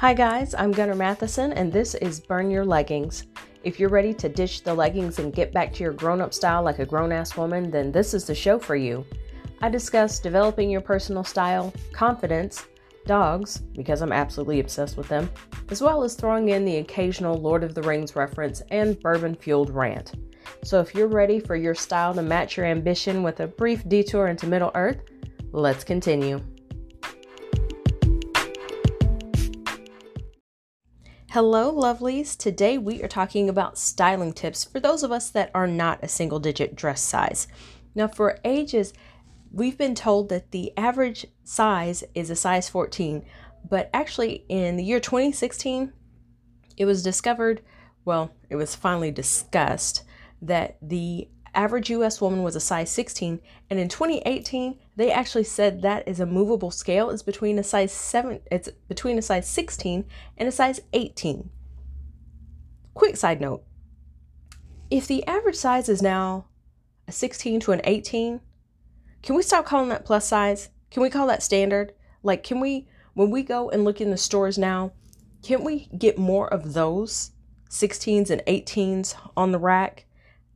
Hi guys, I'm Gunnar Matheson and this is Burn Your Leggings. If you're ready to ditch the leggings and get back to your grown up style like a grown ass woman, then this is the show for you. I discuss developing your personal style, confidence, dogs, because I'm absolutely obsessed with them, as well as throwing in the occasional Lord of the Rings reference and bourbon fueled rant. So if you're ready for your style to match your ambition with a brief detour into Middle Earth, let's continue. Hello, lovelies. Today we are talking about styling tips for those of us that are not a single digit dress size. Now, for ages, we've been told that the average size is a size 14, but actually, in the year 2016, it was discovered, well, it was finally discussed that the average US woman was a size 16 and in 2018 they actually said that is a movable scale is between a size 7 it's between a size 16 and a size 18. Quick side note. If the average size is now a 16 to an 18, can we stop calling that plus size? Can we call that standard? Like can we when we go and look in the stores now, can we get more of those 16s and 18s on the rack?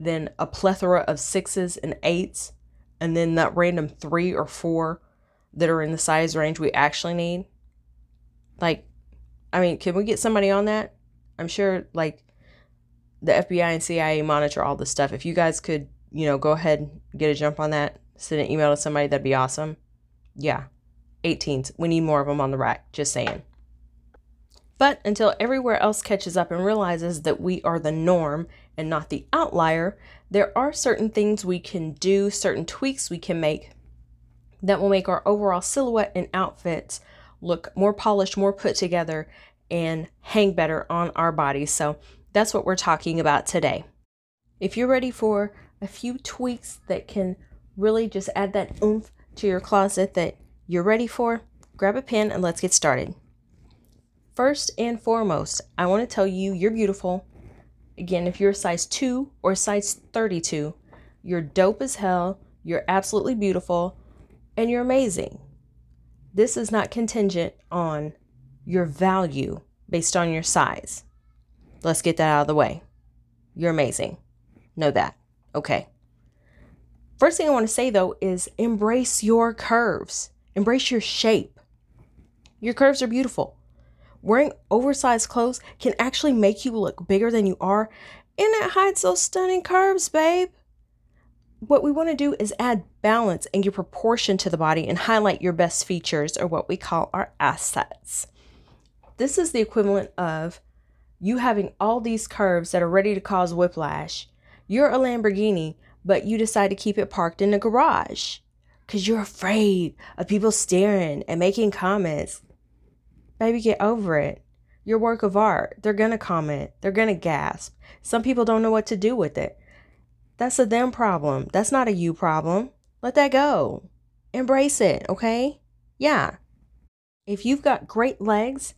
than a plethora of sixes and eights, and then that random three or four that are in the size range we actually need. Like, I mean, can we get somebody on that? I'm sure, like, the FBI and CIA monitor all this stuff. If you guys could, you know, go ahead get a jump on that, send an email to somebody, that'd be awesome. Yeah, 18s. We need more of them on the rack. Just saying. But until everywhere else catches up and realizes that we are the norm and not the outlier, there are certain things we can do, certain tweaks we can make that will make our overall silhouette and outfits look more polished, more put together, and hang better on our bodies. So that's what we're talking about today. If you're ready for a few tweaks that can really just add that oomph to your closet that you're ready for, grab a pen and let's get started. First and foremost, I want to tell you you're beautiful. Again, if you're a size 2 or size 32, you're dope as hell, you're absolutely beautiful, and you're amazing. This is not contingent on your value based on your size. Let's get that out of the way. You're amazing. Know that. Okay. First thing I want to say though is embrace your curves, embrace your shape. Your curves are beautiful. Wearing oversized clothes can actually make you look bigger than you are, and it hides those stunning curves, babe. What we want to do is add balance and give proportion to the body and highlight your best features, or what we call our assets. This is the equivalent of you having all these curves that are ready to cause whiplash. You're a Lamborghini, but you decide to keep it parked in the garage because you're afraid of people staring and making comments. Baby, get over it. Your work of art. They're going to comment. They're going to gasp. Some people don't know what to do with it. That's a them problem. That's not a you problem. Let that go. Embrace it, okay? Yeah. If you've got great legs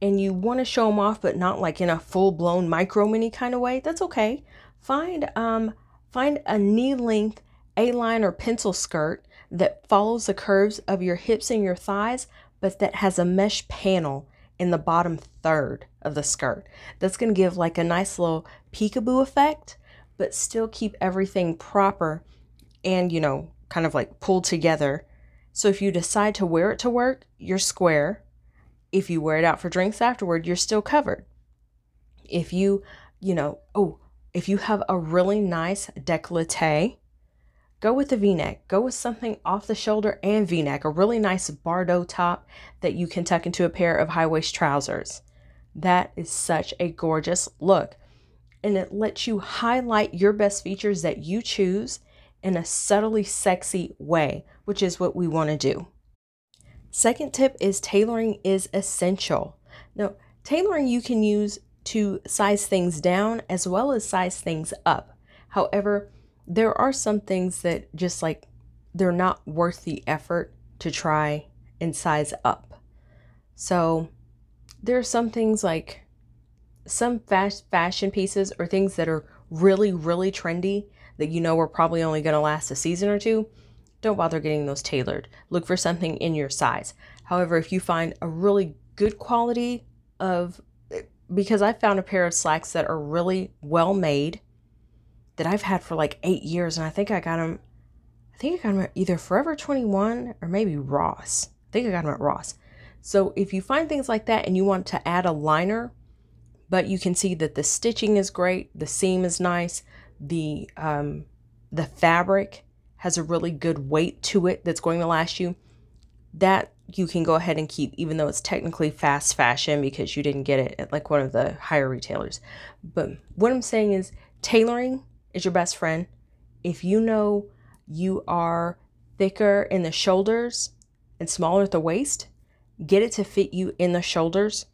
and you want to show them off but not like in a full-blown micro mini kind of way, that's okay. Find um find a knee-length A-line or pencil skirt that follows the curves of your hips and your thighs but that has a mesh panel in the bottom third of the skirt. That's going to give like a nice little peekaboo effect, but still keep everything proper and, you know, kind of like pulled together. So if you decide to wear it to work, you're square. If you wear it out for drinks afterward, you're still covered. If you, you know, oh, if you have a really nice décolleté, Go with the v-neck. Go with something off the shoulder and v-neck, a really nice Bardot top that you can tuck into a pair of high-waist trousers. That is such a gorgeous look. And it lets you highlight your best features that you choose in a subtly sexy way, which is what we want to do. Second tip is tailoring is essential. Now, tailoring you can use to size things down as well as size things up. However, there are some things that just like they're not worth the effort to try and size up. So there are some things like some fast fashion pieces or things that are really, really trendy that you know are probably only going to last a season or two. Don't bother getting those tailored. Look for something in your size. However, if you find a really good quality of because I found a pair of slacks that are really well made that I've had for like eight years, and I think I got them. I think I got them at either Forever 21 or maybe Ross. I think I got them at Ross. So if you find things like that and you want to add a liner, but you can see that the stitching is great, the seam is nice, the um, the fabric has a really good weight to it that's going to last you. That you can go ahead and keep, even though it's technically fast fashion because you didn't get it at like one of the higher retailers. But what I'm saying is, tailoring is your best friend. If you know you are thicker in the shoulders and smaller at the waist, get it to fit you in the shoulders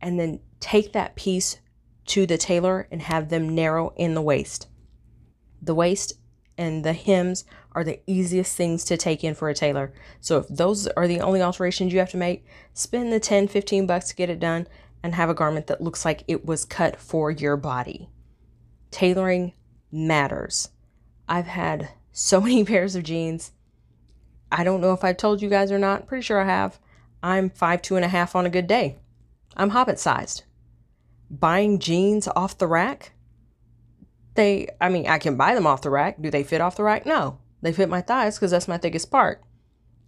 and then take that piece to the tailor and have them narrow in the waist. The waist and the hems are the easiest things to take in for a tailor. So if those are the only alterations you have to make, spend the 10, 15 bucks to get it done and have a garment that looks like it was cut for your body. Tailoring matters. I've had so many pairs of jeans. I don't know if I've told you guys or not. Pretty sure I have. I'm five two and a half on a good day. I'm hobbit sized. Buying jeans off the rack they, I mean, I can buy them off the rack. Do they fit off the rack? No. They fit my thighs because that's my thickest part.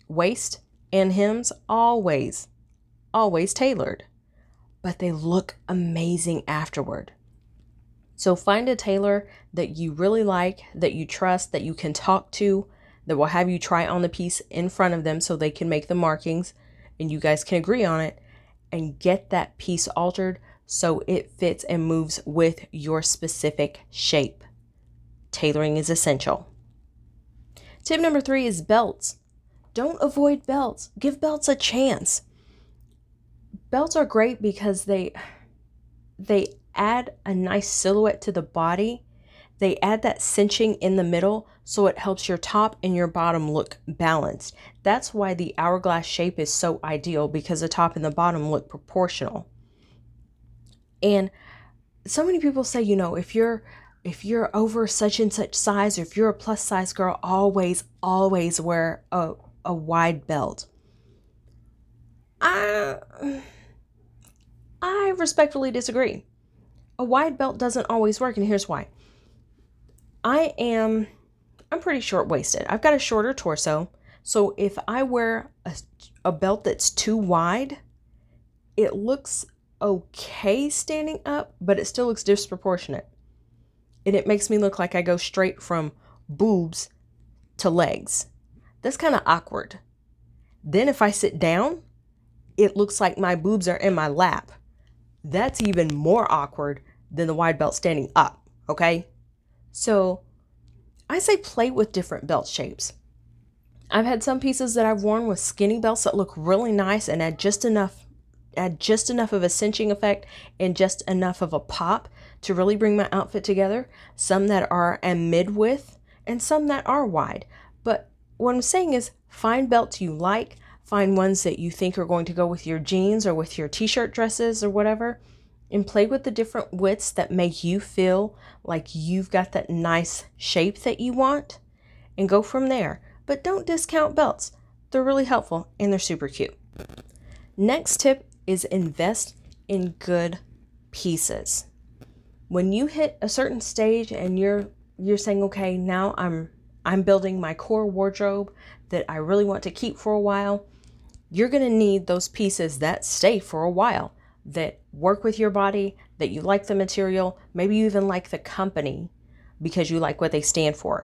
Waist and hems, always, always tailored. But they look amazing afterward. So find a tailor that you really like, that you trust, that you can talk to, that will have you try on the piece in front of them so they can make the markings and you guys can agree on it and get that piece altered so it fits and moves with your specific shape. Tailoring is essential. Tip number three is belts. Don't avoid belts. Give belts a chance. Belts are great because they they add a nice silhouette to the body. They add that cinching in the middle so it helps your top and your bottom look balanced. That's why the hourglass shape is so ideal because the top and the bottom look proportional. And so many people say, you know, if you're if you're over such and such size or if you're a plus size girl, always, always wear a, a wide belt. I I respectfully disagree. A wide belt doesn't always work, and here's why. I am I'm pretty short waisted. I've got a shorter torso. So if I wear a, a belt that's too wide, it looks okay standing up, but it still looks disproportionate. And it makes me look like I go straight from boobs to legs. That's kind of awkward. Then if I sit down, it looks like my boobs are in my lap. That's even more awkward than the wide belt standing up, okay? So I say play with different belt shapes. I've had some pieces that I've worn with skinny belts that look really nice and add just enough add just enough of a cinching effect and just enough of a pop to really bring my outfit together. Some that are a mid width and some that are wide. But what I'm saying is find belts you like, find ones that you think are going to go with your jeans or with your t-shirt dresses or whatever and play with the different widths that make you feel like you've got that nice shape that you want and go from there. But don't discount belts. They're really helpful and they're super cute. Next tip is invest in good pieces. When you hit a certain stage and you're you're saying, okay, now I'm I'm building my core wardrobe that I really want to keep for a while, you're going to need those pieces that stay for a while, that work with your body, that you like the material, maybe you even like the company because you like what they stand for.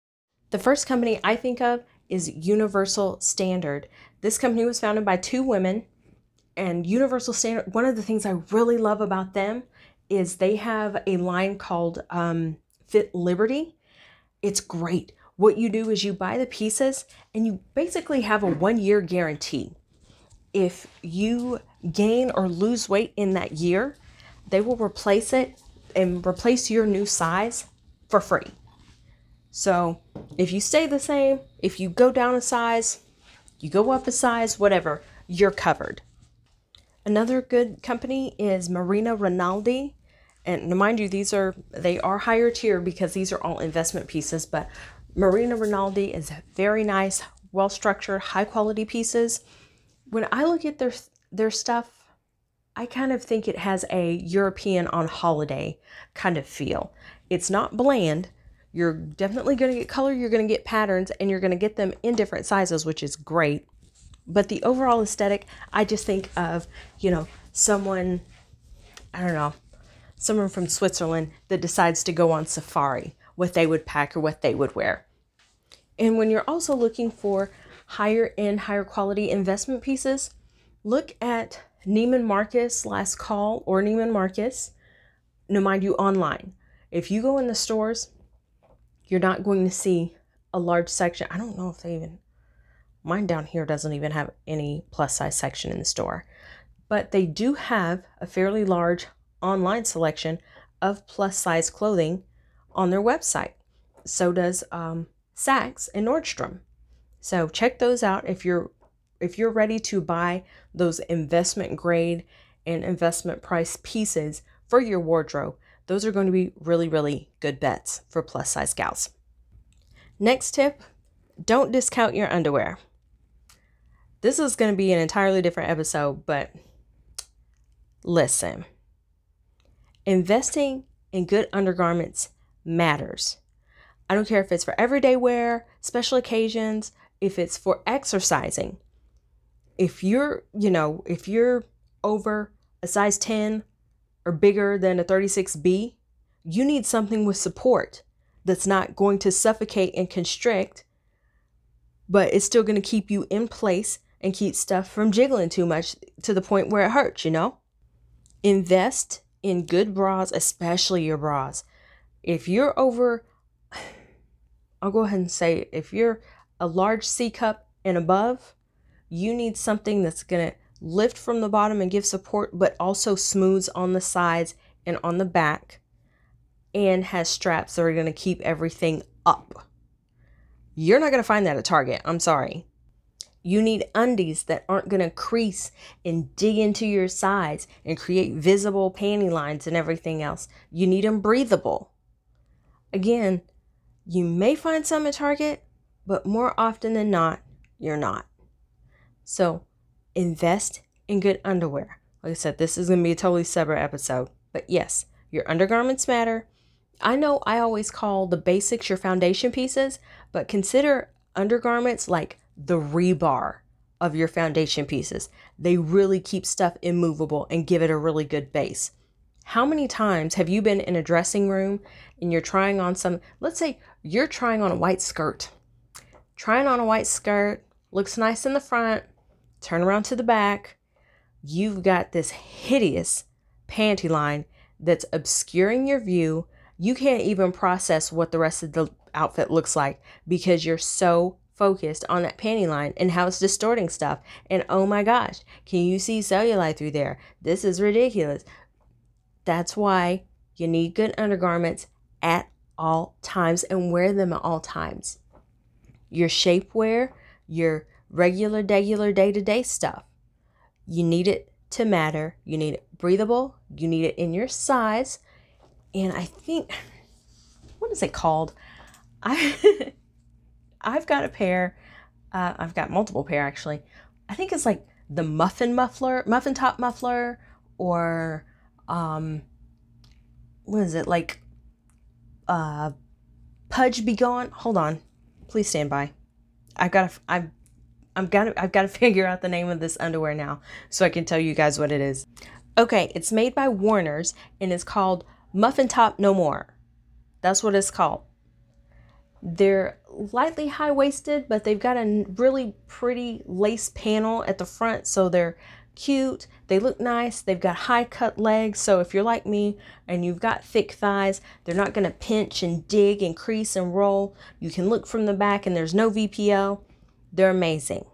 The first company I think of is Universal Standard. This company was founded by two women and Universal Standard, one of the things I really love about them is they have a line called um, Fit Liberty. It's great. What you do is you buy the pieces and you basically have a one year guarantee. If you gain or lose weight in that year, they will replace it and replace your new size for free. So if you stay the same, if you go down a size, you go up a size, whatever, you're covered. Another good company is Marina Rinaldi. And mind you, these are they are higher tier because these are all investment pieces, but Marina Rinaldi is very nice, well structured, high quality pieces. When I look at their their stuff, I kind of think it has a European on holiday kind of feel. It's not bland. You're definitely going to get color, you're going to get patterns, and you're going to get them in different sizes, which is great. But the overall aesthetic, I just think of, you know, someone, I don't know, someone from Switzerland that decides to go on safari, what they would pack or what they would wear. And when you're also looking for higher end, higher quality investment pieces, look at Neiman Marcus Last Call or Neiman Marcus. No, mind you, online. If you go in the stores, you're not going to see a large section. I don't know if they even, mine down here doesn't even have any plus size section in the store, but they do have a fairly large online selection of plus size clothing on their website. So does um, Saks and Nordstrom. So check those out if you're if you're ready to buy those investment grade and investment price pieces for your wardrobe. Those are going to be really really good bets for plus size gals. Next tip, don't discount your underwear. This is going to be an entirely different episode, but listen. Investing in good undergarments matters. I don't care if it's for everyday wear, special occasions, if it's for exercising. If you're, you know, if you're over a size 10 or bigger than a 36B, you need something with support that's not going to suffocate and constrict, but it's still going to keep you in place and keep stuff from jiggling too much to the point where it hurts, you know? Invest in good bras, especially your bras. If you're over, I'll go ahead and say, if you're a large C cup and above, you need something that's going to lift from the bottom and give support, but also smooths on the sides and on the back and has straps that are going to keep everything up. You're not going to find that at Target. I'm sorry. You need undies that aren't going to crease and dig into your sides and create visible panty lines and everything else. You need them breathable. Again, you may find some at Target, but more often than not, you're not. So invest in good underwear. Like I said, this is going to be a totally separate episode. But yes, your undergarments matter. I know I always call the basics your foundation pieces, but consider undergarments like the rebar of your foundation pieces. They really keep stuff immovable and give it a really good base. How many times have you been in a dressing room and you're trying on some, let's say you're trying on a white skirt. Trying on a white skirt, looks nice in the front, turn around to the back. You've got this hideous panty line that's obscuring your view. You can't even process what the rest of the outfit looks like because you're so focused on that panty line and how it's distorting stuff. And oh my gosh, can you see cellulite through there? This is ridiculous. That's why you need good undergarments at all times and wear them at all times. Your shapewear, your regular, regular, day to day stuff. You need it to matter. You need it breathable. You need it in your size. And I think, what is it called? I I've got a pair. Uh, I've got multiple pair actually. I think it's like the muffin muffler, muffin top muffler, or um, what is it like? Uh, Pudge be gone. Hold on, please stand by. I've got to. I've. Got to, I've got to figure out the name of this underwear now so I can tell you guys what it is. Okay, it's made by Warner's and it's called Muffin Top No More. That's what it's called. They're lightly high waisted, but they've got a really pretty lace panel at the front, so they're cute. They look nice. They've got high cut legs, so if you're like me and you've got thick thighs, they're not going to pinch and dig and crease and roll. You can look from the back and there's no VPL. They're amazing.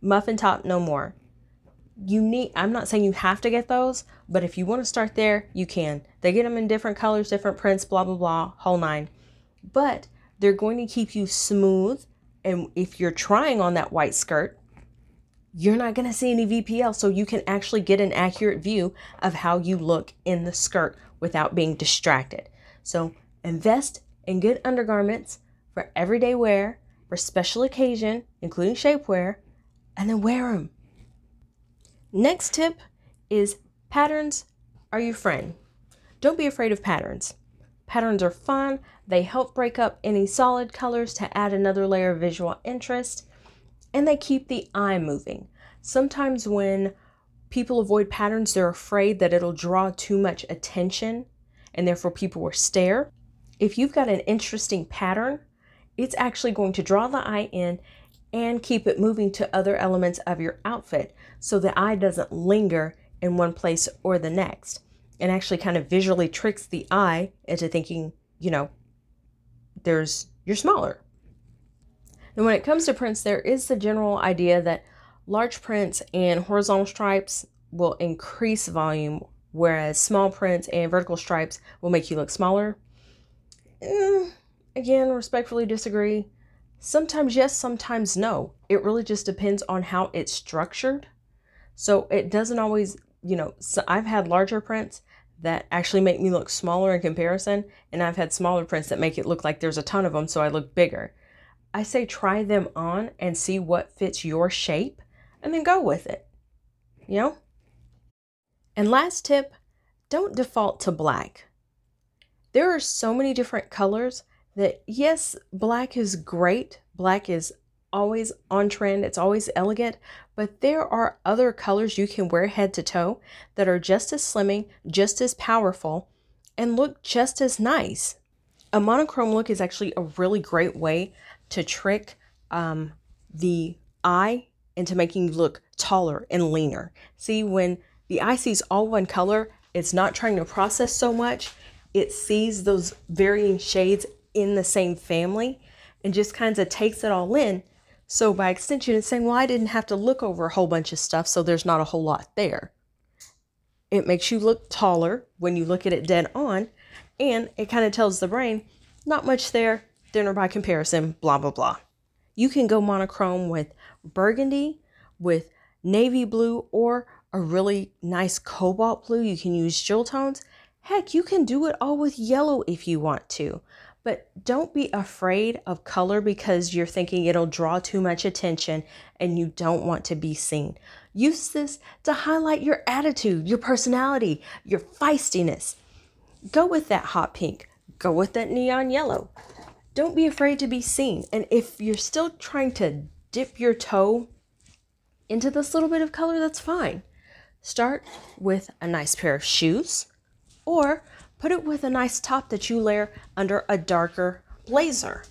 Muffin top, no more. You need, I'm not saying you have to get those, but if you want to start there, you can. They get them in different colors, different prints, blah, blah, blah, whole nine. But they're going to keep you smooth. And if you're trying on that white skirt, you're not going to see any VPL. So you can actually get an accurate view of how you look in the skirt without being distracted. So invest in good undergarments for everyday wear, for special occasion, including shapewear, and then wear them. Next tip is Patterns are your friend. Don't be afraid of patterns. Patterns are fun. They help break up any solid colors to add another layer of visual interest, and they keep the eye moving. Sometimes when people avoid patterns, they're afraid that it'll draw too much attention and therefore people will stare. If you've got an interesting pattern, it's actually going to draw the eye in and keep it moving to other elements of your outfit so the eye doesn't linger in one place or the next and actually kind of visually tricks the eye into thinking, you know, there's you're smaller. And when it comes to prints, there is the general idea that large prints and horizontal stripes will increase volume, whereas small prints and vertical stripes will make you look smaller. Eh, again, respectfully disagree. Sometimes yes, sometimes no. It really just depends on how it's structured. So it doesn't always, you know, so I've had larger prints that actually make me look smaller in comparison, and I've had smaller prints that make it look like there's a ton of them so I look bigger. I say try them on and see what fits your shape and then go with it. You know? And last tip don't default to black. There are so many different colors that, yes, black is great. Black is always on trend, it's always elegant, but there are other colors you can wear head to toe that are just as slimming, just as powerful, and look just as nice. A monochrome look is actually a really great way to trick um, the eye into making you look taller and leaner. See, when the eye sees all one color, it's not trying to process so much. It sees those varying shades in the same family and just kind of takes it all in. So by extension, it's saying, well, I didn't have to look over a whole bunch of stuff, so there's not a whole lot there. It makes you look taller when you look at it dead on, and it kind of tells the brain, not much there, thinner by comparison, blah, blah, blah. You can go monochrome with burgundy, with navy blue, or a really nice cobalt blue. You can use jewel tones. Heck, you can do it all with yellow if you want to. But don't be afraid of color because you're thinking it'll draw too much attention and you don't want to be seen. Use this to highlight your attitude, your personality, your feistiness. Go with that hot pink. Go with that neon yellow. Don't be afraid to be seen. And if you're still trying to dip your toe into this little bit of color, that's fine. Start with a nice pair of shoes or put it with a nice top that you layer under a darker blazer.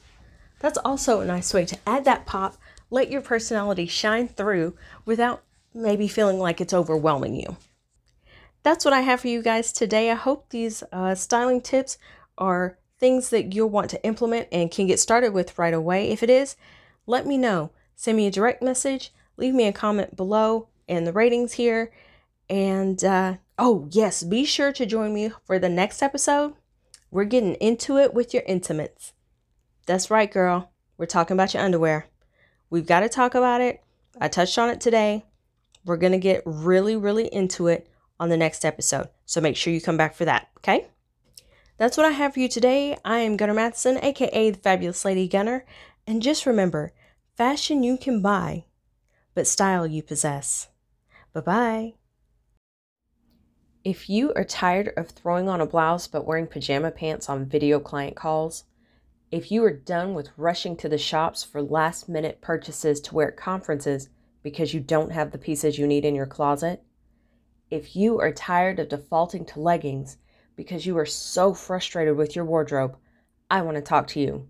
That's also a nice way to add that pop, let your personality shine through without maybe feeling like it's overwhelming you. That's what I have for you guys today. I hope these uh, styling tips are things that you'll want to implement and can get started with right away. If it is, let me know. Send me a direct message, leave me a comment below in the ratings here, and uh, Oh, yes, be sure to join me for the next episode. We're getting into it with your intimates. That's right, girl. We're talking about your underwear. We've got to talk about it. I touched on it today. We're going to get really, really into it on the next episode. So make sure you come back for that, okay? That's what I have for you today. I am Gunnar Matheson, aka the Fabulous Lady Gunner. And just remember fashion you can buy, but style you possess. Bye bye. If you are tired of throwing on a blouse but wearing pajama pants on video client calls, if you are done with rushing to the shops for last minute purchases to wear at conferences because you don't have the pieces you need in your closet, if you are tired of defaulting to leggings because you are so frustrated with your wardrobe, I want to talk to you.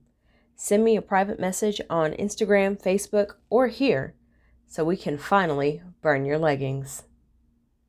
Send me a private message on Instagram, Facebook, or here so we can finally burn your leggings.